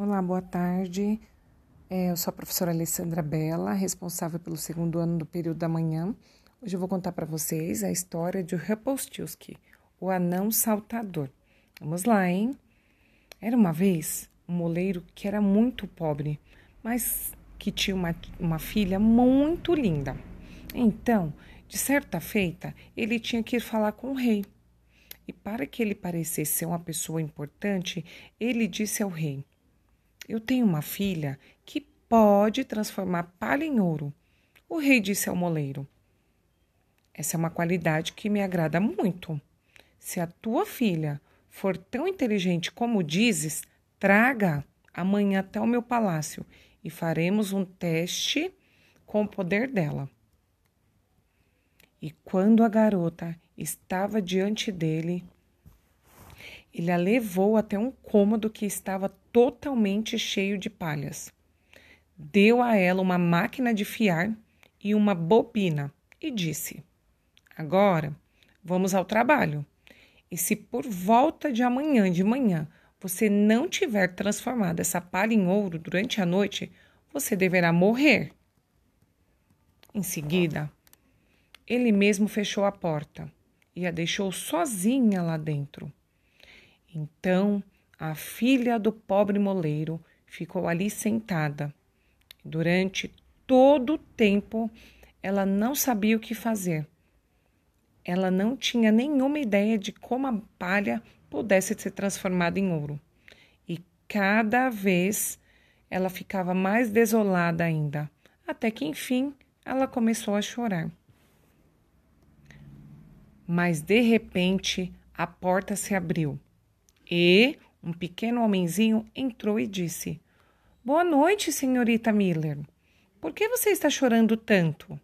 Olá, boa tarde. É, eu sou a professora Alessandra Bella, responsável pelo segundo ano do período da manhã. Hoje eu vou contar para vocês a história de Rumpelstiltskin, o anão saltador. Vamos lá, hein? Era uma vez um moleiro que era muito pobre, mas que tinha uma, uma filha muito linda. Então, de certa feita, ele tinha que ir falar com o rei. E para que ele parecesse ser uma pessoa importante, ele disse ao rei: eu tenho uma filha que pode transformar palha em ouro. O rei disse ao moleiro: Essa é uma qualidade que me agrada muito. Se a tua filha for tão inteligente como dizes, traga amanhã até o meu palácio e faremos um teste com o poder dela. E quando a garota estava diante dele, ele a levou até um cômodo que estava totalmente cheio de palhas. Deu a ela uma máquina de fiar e uma bobina e disse: Agora vamos ao trabalho. E se por volta de amanhã de manhã você não tiver transformado essa palha em ouro durante a noite, você deverá morrer. Em seguida, ele mesmo fechou a porta e a deixou sozinha lá dentro. Então a filha do pobre moleiro ficou ali sentada. Durante todo o tempo ela não sabia o que fazer. Ela não tinha nenhuma ideia de como a palha pudesse ser transformada em ouro. E cada vez ela ficava mais desolada ainda, até que enfim ela começou a chorar. Mas de repente a porta se abriu e um pequeno homenzinho entrou e disse: Boa noite, senhorita Miller. Por que você está chorando tanto?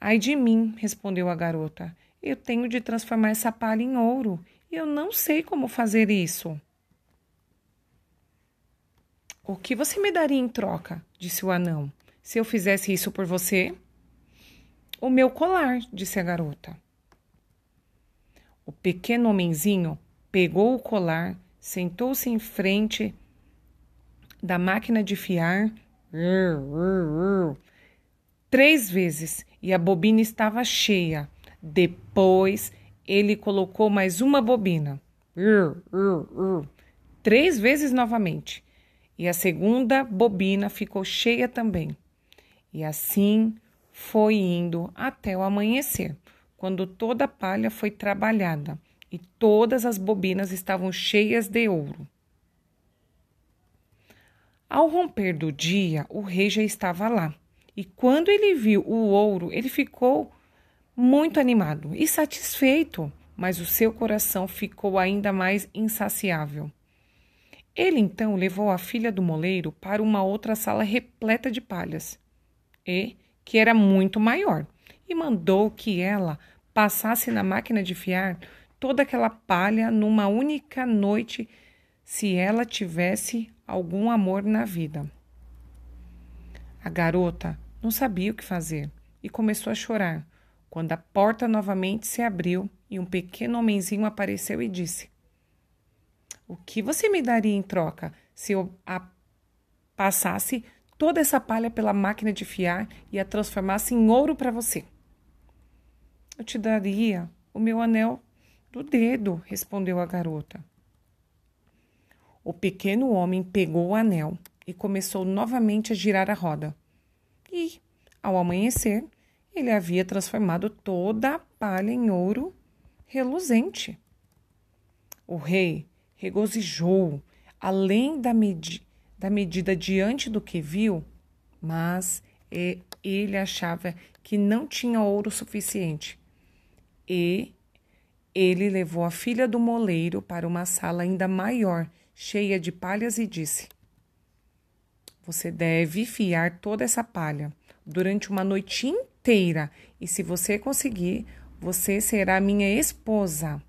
Ai de mim, respondeu a garota. Eu tenho de transformar essa palha em ouro e eu não sei como fazer isso. O que você me daria em troca? disse o anão. Se eu fizesse isso por você? O meu colar, disse a garota. O pequeno homenzinho pegou o colar, sentou-se em frente da máquina de fiar três vezes e a bobina estava cheia. Depois ele colocou mais uma bobina três vezes novamente e a segunda bobina ficou cheia também. E assim foi indo até o amanhecer, quando toda a palha foi trabalhada e todas as bobinas estavam cheias de ouro. Ao romper do dia, o rei já estava lá, e quando ele viu o ouro, ele ficou muito animado e satisfeito, mas o seu coração ficou ainda mais insaciável. Ele então levou a filha do moleiro para uma outra sala repleta de palhas, e que era muito maior, e mandou que ela passasse na máquina de fiar toda aquela palha numa única noite se ela tivesse algum amor na vida. A garota não sabia o que fazer e começou a chorar quando a porta novamente se abriu e um pequeno homenzinho apareceu e disse: O que você me daria em troca se eu a passasse toda essa palha pela máquina de fiar e a transformasse em ouro para você? Eu te daria o meu anel do dedo, respondeu a garota. O pequeno homem pegou o anel e começou novamente a girar a roda. E, ao amanhecer, ele havia transformado toda a palha em ouro reluzente. O rei regozijou além da, medi da medida diante do que viu, mas ele achava que não tinha ouro suficiente e ele levou a filha do moleiro para uma sala ainda maior, cheia de palhas, e disse: Você deve fiar toda essa palha durante uma noite inteira, e se você conseguir, você será minha esposa.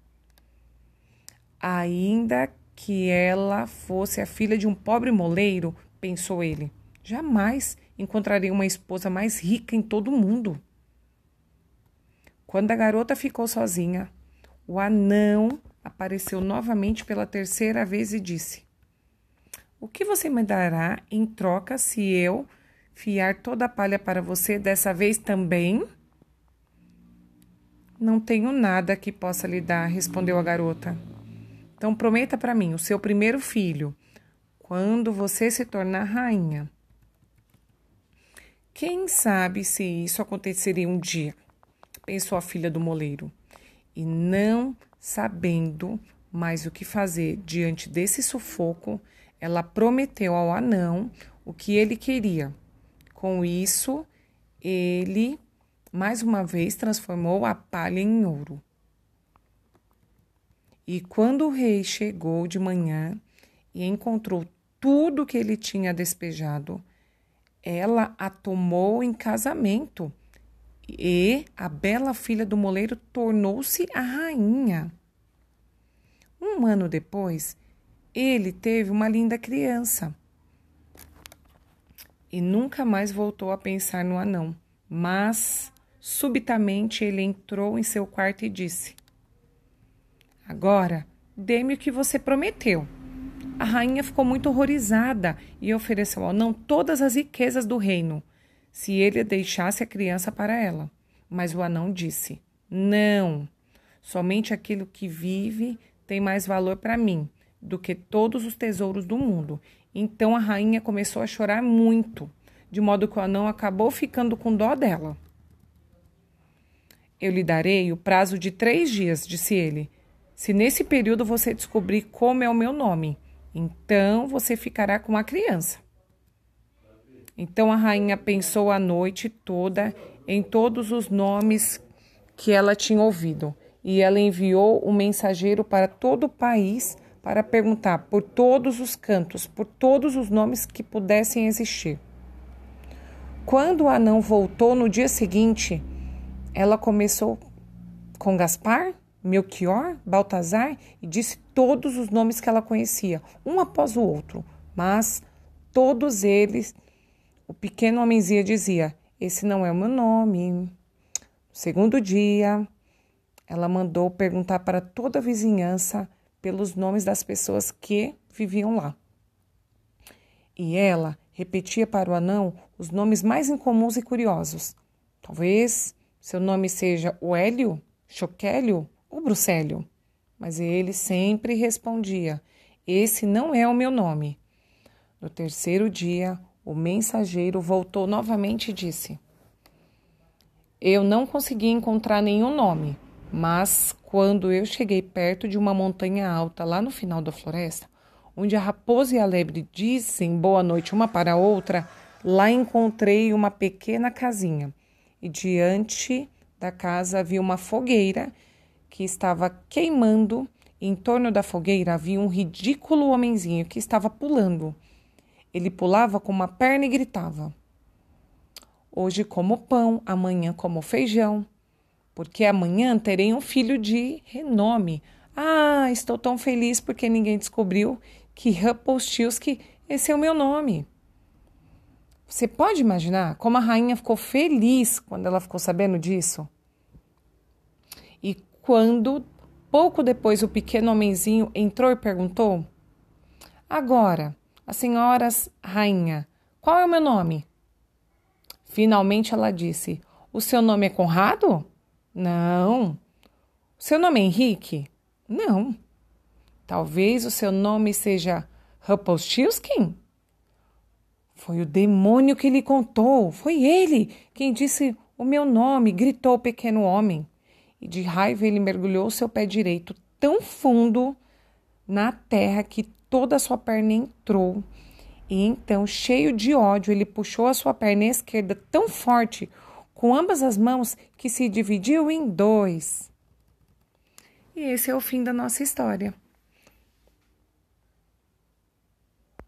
Ainda que ela fosse a filha de um pobre moleiro, pensou ele, jamais encontrarei uma esposa mais rica em todo o mundo. Quando a garota ficou sozinha, o anão apareceu novamente pela terceira vez e disse: O que você me dará em troca se eu fiar toda a palha para você dessa vez também? Não tenho nada que possa lhe dar, respondeu a garota. Então prometa para mim o seu primeiro filho, quando você se tornar rainha. Quem sabe se isso aconteceria um dia, pensou a filha do moleiro. E não sabendo mais o que fazer diante desse sufoco, ela prometeu ao anão o que ele queria. Com isso, ele mais uma vez transformou a palha em ouro. E quando o rei chegou de manhã e encontrou tudo que ele tinha despejado, ela a tomou em casamento e a bela filha do moleiro tornou-se a rainha. Um ano depois, ele teve uma linda criança e nunca mais voltou a pensar no anão, mas subitamente ele entrou em seu quarto e disse: Agora, dê-me o que você prometeu. A rainha ficou muito horrorizada e ofereceu ao anão todas as riquezas do reino, se ele deixasse a criança para ela. Mas o anão disse: Não, somente aquilo que vive tem mais valor para mim do que todos os tesouros do mundo. Então a rainha começou a chorar muito, de modo que o anão acabou ficando com dó dela. Eu lhe darei o prazo de três dias, disse ele. Se nesse período você descobrir como é o meu nome, então você ficará com a criança. Então a rainha pensou a noite toda em todos os nomes que ela tinha ouvido, e ela enviou um mensageiro para todo o país para perguntar por todos os cantos, por todos os nomes que pudessem existir. Quando o anão voltou no dia seguinte, ela começou com Gaspar, Melchior, Baltazar e disse todos os nomes que ela conhecia, um após o outro, mas todos eles, o pequeno homenzinho dizia: Esse não é o meu nome. No segundo dia, ela mandou perguntar para toda a vizinhança pelos nomes das pessoas que viviam lá. E ela repetia para o anão os nomes mais incomuns e curiosos. Talvez seu nome seja o Hélio, Choquélio o Brucélio. Mas ele sempre respondia: Esse não é o meu nome. No terceiro dia, o mensageiro voltou novamente e disse: Eu não consegui encontrar nenhum nome, mas quando eu cheguei perto de uma montanha alta lá no final da floresta, onde a raposa e a lebre dizem boa noite uma para a outra, lá encontrei uma pequena casinha e diante da casa havia uma fogueira que estava queimando. Em torno da fogueira havia um ridículo homenzinho que estava pulando. Ele pulava com uma perna e gritava: Hoje como pão, amanhã como feijão, porque amanhã terei um filho de renome. Ah, estou tão feliz porque ninguém descobriu que Rumpelstiltskin esse é o meu nome. Você pode imaginar como a rainha ficou feliz quando ela ficou sabendo disso? E quando, pouco depois, o pequeno homenzinho entrou e perguntou: Agora, a senhora rainha, qual é o meu nome? Finalmente ela disse: O seu nome é Conrado? Não. O seu nome é Henrique? Não. Talvez o seu nome seja Rumpelstiltskin? Foi o demônio que lhe contou. Foi ele quem disse o meu nome, gritou o pequeno homem e de raiva ele mergulhou seu pé direito tão fundo na terra que toda a sua perna entrou. E então, cheio de ódio, ele puxou a sua perna esquerda tão forte com ambas as mãos que se dividiu em dois. E esse é o fim da nossa história.